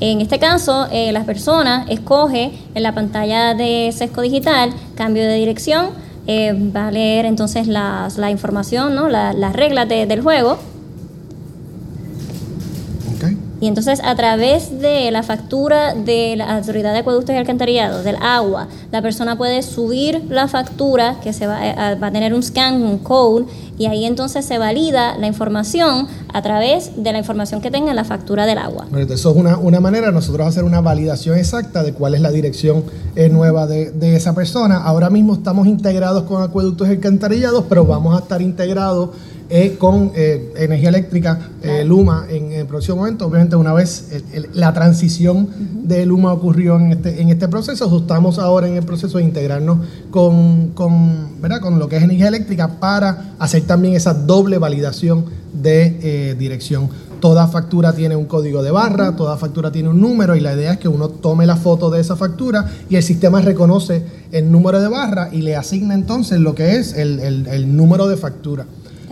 En este caso, eh, la persona escoge en la pantalla de sesco digital cambio de dirección, eh, va a leer entonces las- la información, ¿no? La- las reglas de- del juego Ok. y entonces a través de la factura de la Autoridad de Acueductos y Alcantarillados, del agua, la persona puede subir la factura que se va, a, va a tener un scan, un code, y ahí entonces se valida la información a través de la información que tenga en la factura del agua. Bueno, Eso es una, una manera de nosotros hacer una validación exacta de cuál es la dirección eh, nueva de, de esa persona. Ahora mismo estamos integrados con acueductos y alcantarillados, pero vamos a estar integrados eh, con eh, energía eléctrica, eh, Luma, en el próximo momento. Obviamente, una vez el- el- la transición de Luma ocurrió en este, en este proceso, estamos ahora en el proceso de integrarnos con, con, con lo que es energía eléctrica para hacer también esa doble validación de eh, dirección. Toda factura tiene un código de barra, toda factura tiene un número y la idea es que uno tome la foto de esa factura y el sistema reconoce el número de barra y le asigna entonces lo que es el, el- número de factura.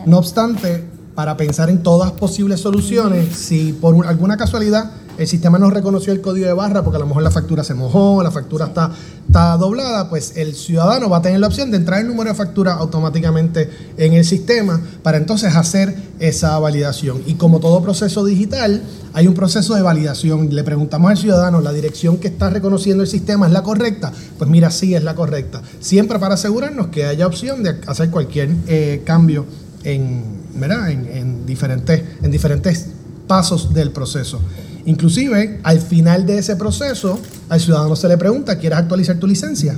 No obstante, para pensar en todas posibles soluciones, si por un- alguna casualidad el sistema no reconoció el código de barra porque a lo mejor la factura se mojó, la factura está, está doblada, pues el ciudadano va a tener la opción de entrar el número de factura automáticamente en el sistema para entonces hacer esa validación. Y como todo proceso digital, hay un proceso de validación. Le preguntamos al ciudadano, ¿la dirección que está reconociendo el sistema es la correcta? Pues mira, sí es la correcta. Siempre para asegurarnos que haya opción de hacer cualquier eh, cambio en, ¿verdad? En, en diferentes, en diferentes pasos del proceso. Inclusive, al final de ese proceso, al ciudadano se le pregunta, ¿quieres actualizar tu licencia?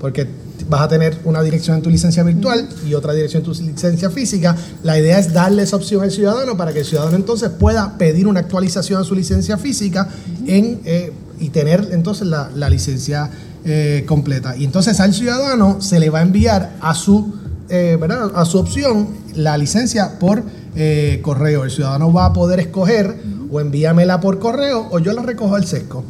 Porque vas a tener una dirección en tu licencia virtual y otra dirección en tu licencia física. La idea es darle esa opción al ciudadano para que el ciudadano entonces pueda pedir una actualización a su licencia física en, eh, y tener entonces la, la licencia eh, completa. Y entonces al ciudadano se le va a enviar a su eh, ¿verdad? a su opción la licencia por correo. El ciudadano va a poder escoger o envíamela por correo o yo la recojo al sesco.